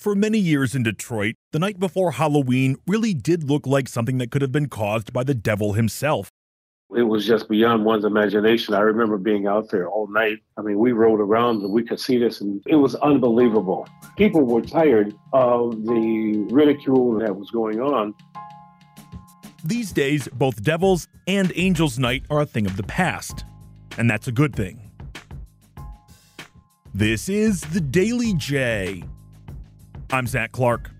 For many years in Detroit, the night before Halloween really did look like something that could have been caused by the devil himself. It was just beyond one's imagination. I remember being out there all night. I mean, we rode around and we could see this, and it was unbelievable. People were tired of the ridicule that was going on. These days, both Devils and Angels Night are a thing of the past, and that's a good thing. This is the Daily J. I'm Zach Clark.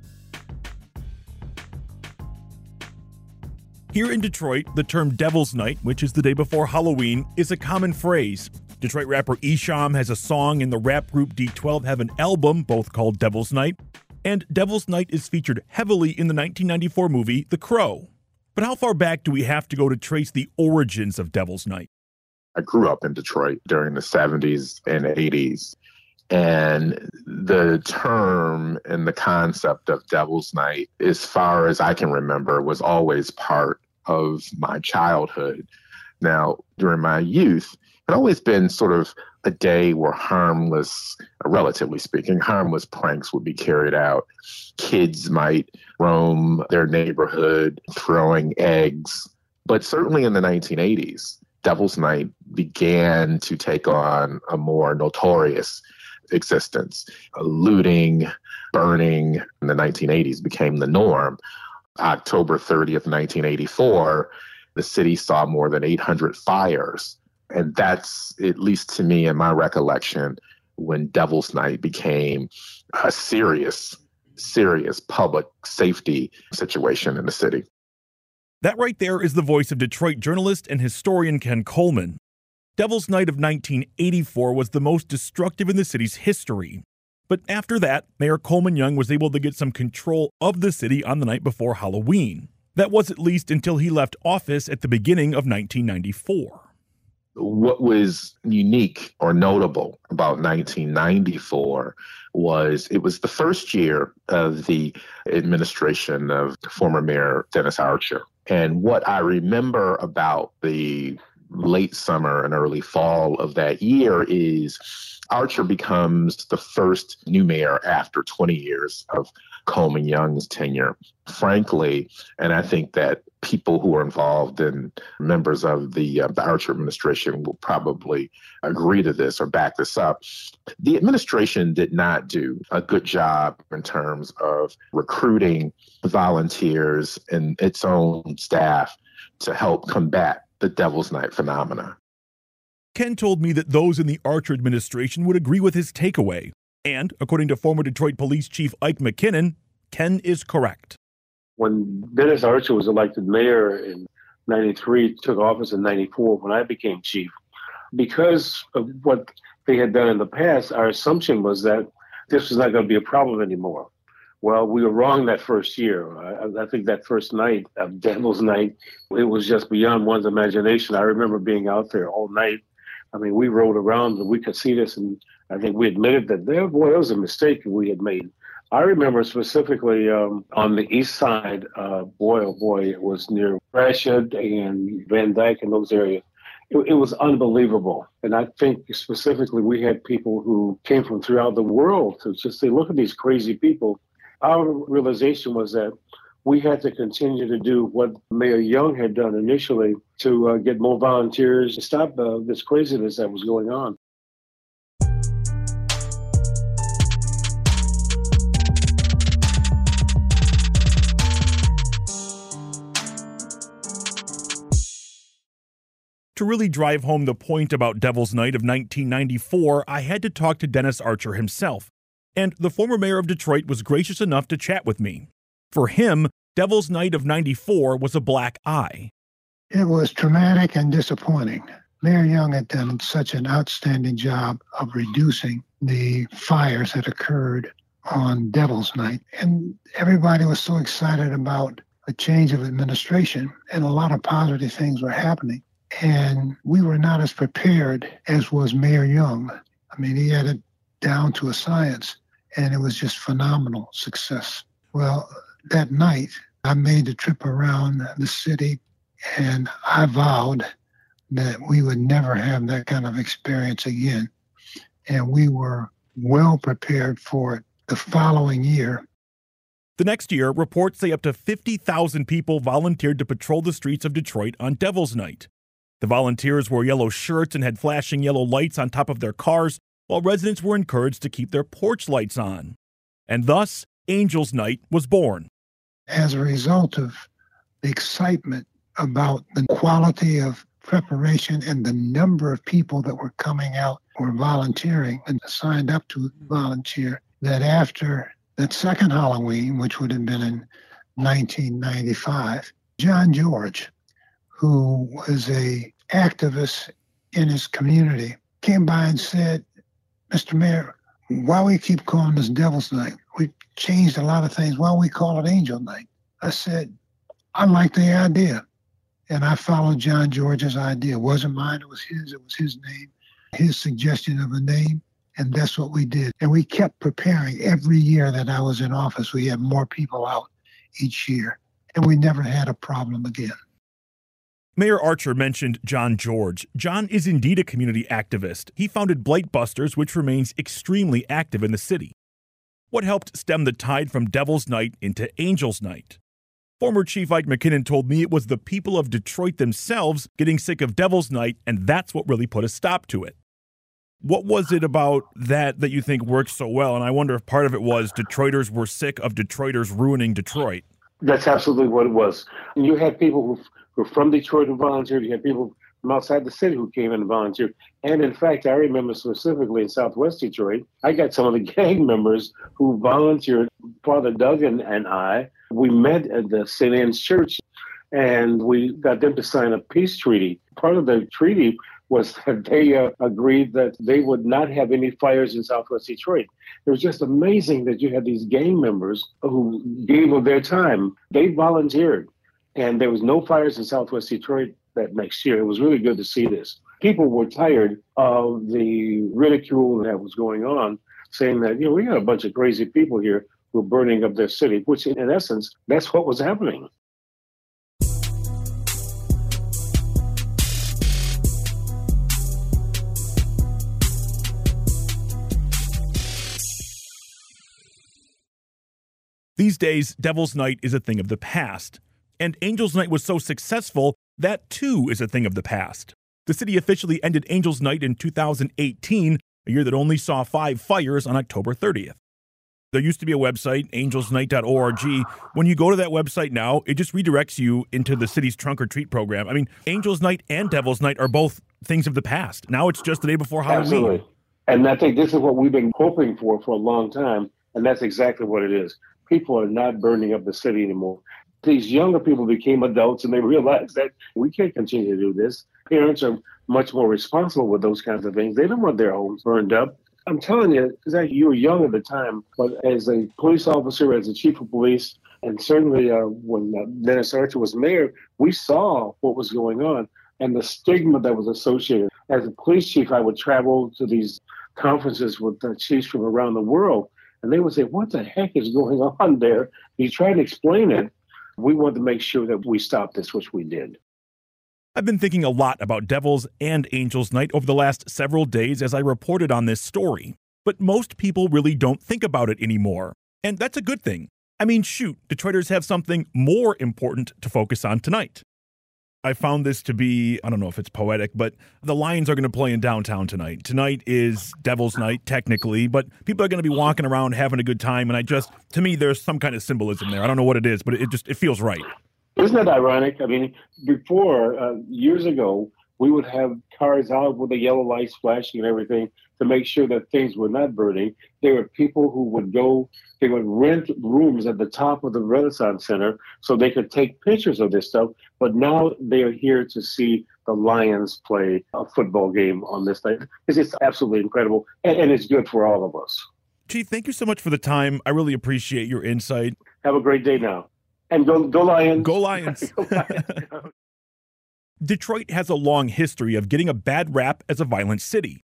Here in Detroit, the term Devil's Night, which is the day before Halloween, is a common phrase. Detroit rapper Esham has a song and the rap group D12 have an album, both called Devil's Night, and Devil's Night is featured heavily in the 1994 movie The Crow. But how far back do we have to go to trace the origins of Devil's Night? I grew up in Detroit during the 70s and 80s. And the term and the concept of Devil's Night, as far as I can remember, was always part of my childhood. Now, during my youth, it always been sort of a day where harmless, relatively speaking, harmless pranks would be carried out. Kids might roam their neighborhood throwing eggs. But certainly in the 1980s, Devil's Night began to take on a more notorious existence. Looting, burning in the 1980s became the norm. October 30th, 1984, the city saw more than 800 fires. And that's, at least to me, in my recollection, when Devil's Night became a serious, serious public safety situation in the city. That right there is the voice of Detroit journalist and historian Ken Coleman. Devil's Night of 1984 was the most destructive in the city's history. But after that, Mayor Coleman Young was able to get some control of the city on the night before Halloween. That was at least until he left office at the beginning of 1994. What was unique or notable about 1994 was it was the first year of the administration of former Mayor Dennis Archer. And what I remember about the late summer and early fall of that year is Archer becomes the first new mayor after 20 years of Coleman Young's tenure. Frankly, and I think that people who are involved and members of the, uh, the Archer administration will probably agree to this or back this up. The administration did not do a good job in terms of recruiting volunteers and its own staff to help combat the Devil's Night phenomena. Ken told me that those in the Archer administration would agree with his takeaway. And according to former Detroit Police Chief Ike McKinnon, Ken is correct. When Dennis Archer was elected mayor in 93, took office in 94 when I became chief, because of what they had done in the past, our assumption was that this was not going to be a problem anymore. Well, we were wrong that first year. I, I, think that first night of Devil's Night, it was just beyond one's imagination. I remember being out there all night. I mean, we rode around and we could see this, and I think we admitted that there, boy, it was a mistake we had made. I remember specifically um, on the east side, uh, boy, oh boy, it was near Gratiot and Van Dyke and those areas. It, it was unbelievable. And I think specifically we had people who came from throughout the world to just say, look at these crazy people our realization was that we had to continue to do what Mayor Young had done initially to uh, get more volunteers to stop uh, this craziness that was going on. To really drive home the point about Devil's Night of 1994, I had to talk to Dennis Archer himself. And the former mayor of Detroit was gracious enough to chat with me. For him, Devil's Night of 94 was a black eye. It was traumatic and disappointing. Mayor Young had done such an outstanding job of reducing the fires that occurred on Devil's Night. And everybody was so excited about a change of administration, and a lot of positive things were happening. And we were not as prepared as was Mayor Young. I mean, he had it down to a science, and it was just phenomenal success. Well, that night, I made the trip around the city, and I vowed that we would never have that kind of experience again. And we were well prepared for it the following year. The next year, reports say up to 50,000 people volunteered to patrol the streets of Detroit on Devil's Night. The volunteers wore yellow shirts and had flashing yellow lights on top of their cars, while residents were encouraged to keep their porch lights on. And thus, Angels Night was born. As a result of the excitement about the quality of preparation and the number of people that were coming out or volunteering and signed up to volunteer, that after that second Halloween, which would have been in 1995, John George, who was a activist in his community, came by and said, Mr. Mayor, why we keep calling this Devil's Night? We changed a lot of things. Why we call it Angel Night? I said, I like the idea. And I followed John George's idea. It wasn't mine, it was his, it was his name, his suggestion of a name. And that's what we did. And we kept preparing every year that I was in office. We had more people out each year. And we never had a problem again. Mayor Archer mentioned John George. John is indeed a community activist. He founded Blight Busters, which remains extremely active in the city. What helped stem the tide from Devil's Night into Angel's Night? Former Chief Ike McKinnon told me it was the people of Detroit themselves getting sick of Devil's Night, and that's what really put a stop to it. What was it about that that you think worked so well? And I wonder if part of it was Detroiters were sick of Detroiters ruining Detroit. That's absolutely what it was. You had people who were from Detroit who volunteered. You had people from outside the city who came in and volunteered. And in fact, I remember specifically in Southwest Detroit, I got some of the gang members who volunteered. Father Doug and, and I, we met at the St. Anne's Church and we got them to sign a peace treaty. Part of the treaty was that they uh, agreed that they would not have any fires in Southwest Detroit. It was just amazing that you had these gang members who gave of their time. They volunteered, and there was no fires in Southwest Detroit that next year. It was really good to see this. People were tired of the ridicule that was going on, saying that, you know, we got a bunch of crazy people here who are burning up their city, which in essence, that's what was happening. These days, Devil's Night is a thing of the past. And Angel's Night was so successful, that too is a thing of the past. The city officially ended Angel's Night in 2018, a year that only saw five fires on October 30th. There used to be a website, angelsnight.org. When you go to that website now, it just redirects you into the city's trunk or treat program. I mean, Angel's Night and Devil's Night are both things of the past. Now it's just the day before Halloween. Absolutely. And I think this is what we've been hoping for for a long time. And that's exactly what it is people are not burning up the city anymore. These younger people became adults and they realized that we can't continue to do this. Parents are much more responsible with those kinds of things. They don't want their homes burned up. I'm telling you, that you were young at the time, but as a police officer, as a chief of police, and certainly uh, when uh, Dennis Archer was mayor, we saw what was going on and the stigma that was associated. As a police chief, I would travel to these conferences with uh, chiefs from around the world, and they would say, What the heck is going on there? You try to explain it. We wanted to make sure that we stopped this, which we did. I've been thinking a lot about Devils and Angels Night over the last several days as I reported on this story. But most people really don't think about it anymore. And that's a good thing. I mean, shoot, Detroiters have something more important to focus on tonight. I found this to be, I don't know if it's poetic, but the Lions are going to play in downtown tonight. Tonight is Devil's Night, technically, but people are going to be walking around having a good time. And I just, to me, there's some kind of symbolism there. I don't know what it is, but it just, it feels right. Isn't that ironic? I mean, before, uh, years ago, we would have cars out with the yellow lights flashing and everything to make sure that things were not burning. There were people who would go, they would rent rooms at the top of the Renaissance Center so they could take pictures of this stuff. But now they are here to see the Lions play a football game on this thing. It's just absolutely incredible, and, and it's good for all of us. Chief, thank you so much for the time. I really appreciate your insight. Have a great day now. And go, go Lions. Go Lions. Go Lions. Detroit has a long history of getting a bad rap as a violent city.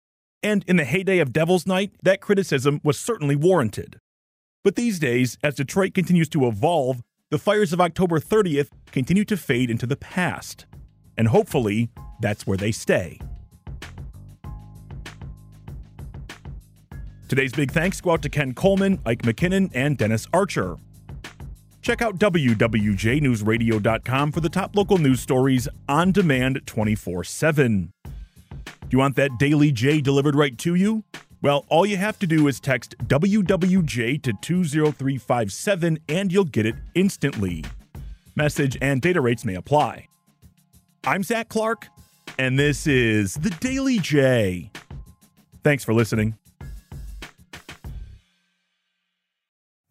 And in the heyday of Devil's Night, that criticism was certainly warranted. But these days, as Detroit continues to evolve, the fires of October 30th continue to fade into the past. And hopefully, that's where they stay. Today's big thanks go out to Ken Coleman, Ike McKinnon, and Dennis Archer. Check out WWJNewsRadio.com for the top local news stories on demand 24 7. Do you want that Daily J delivered right to you? Well, all you have to do is text WWJ to 20357 and you'll get it instantly. Message and data rates may apply. I'm Zach Clark, and this is the Daily J. Thanks for listening.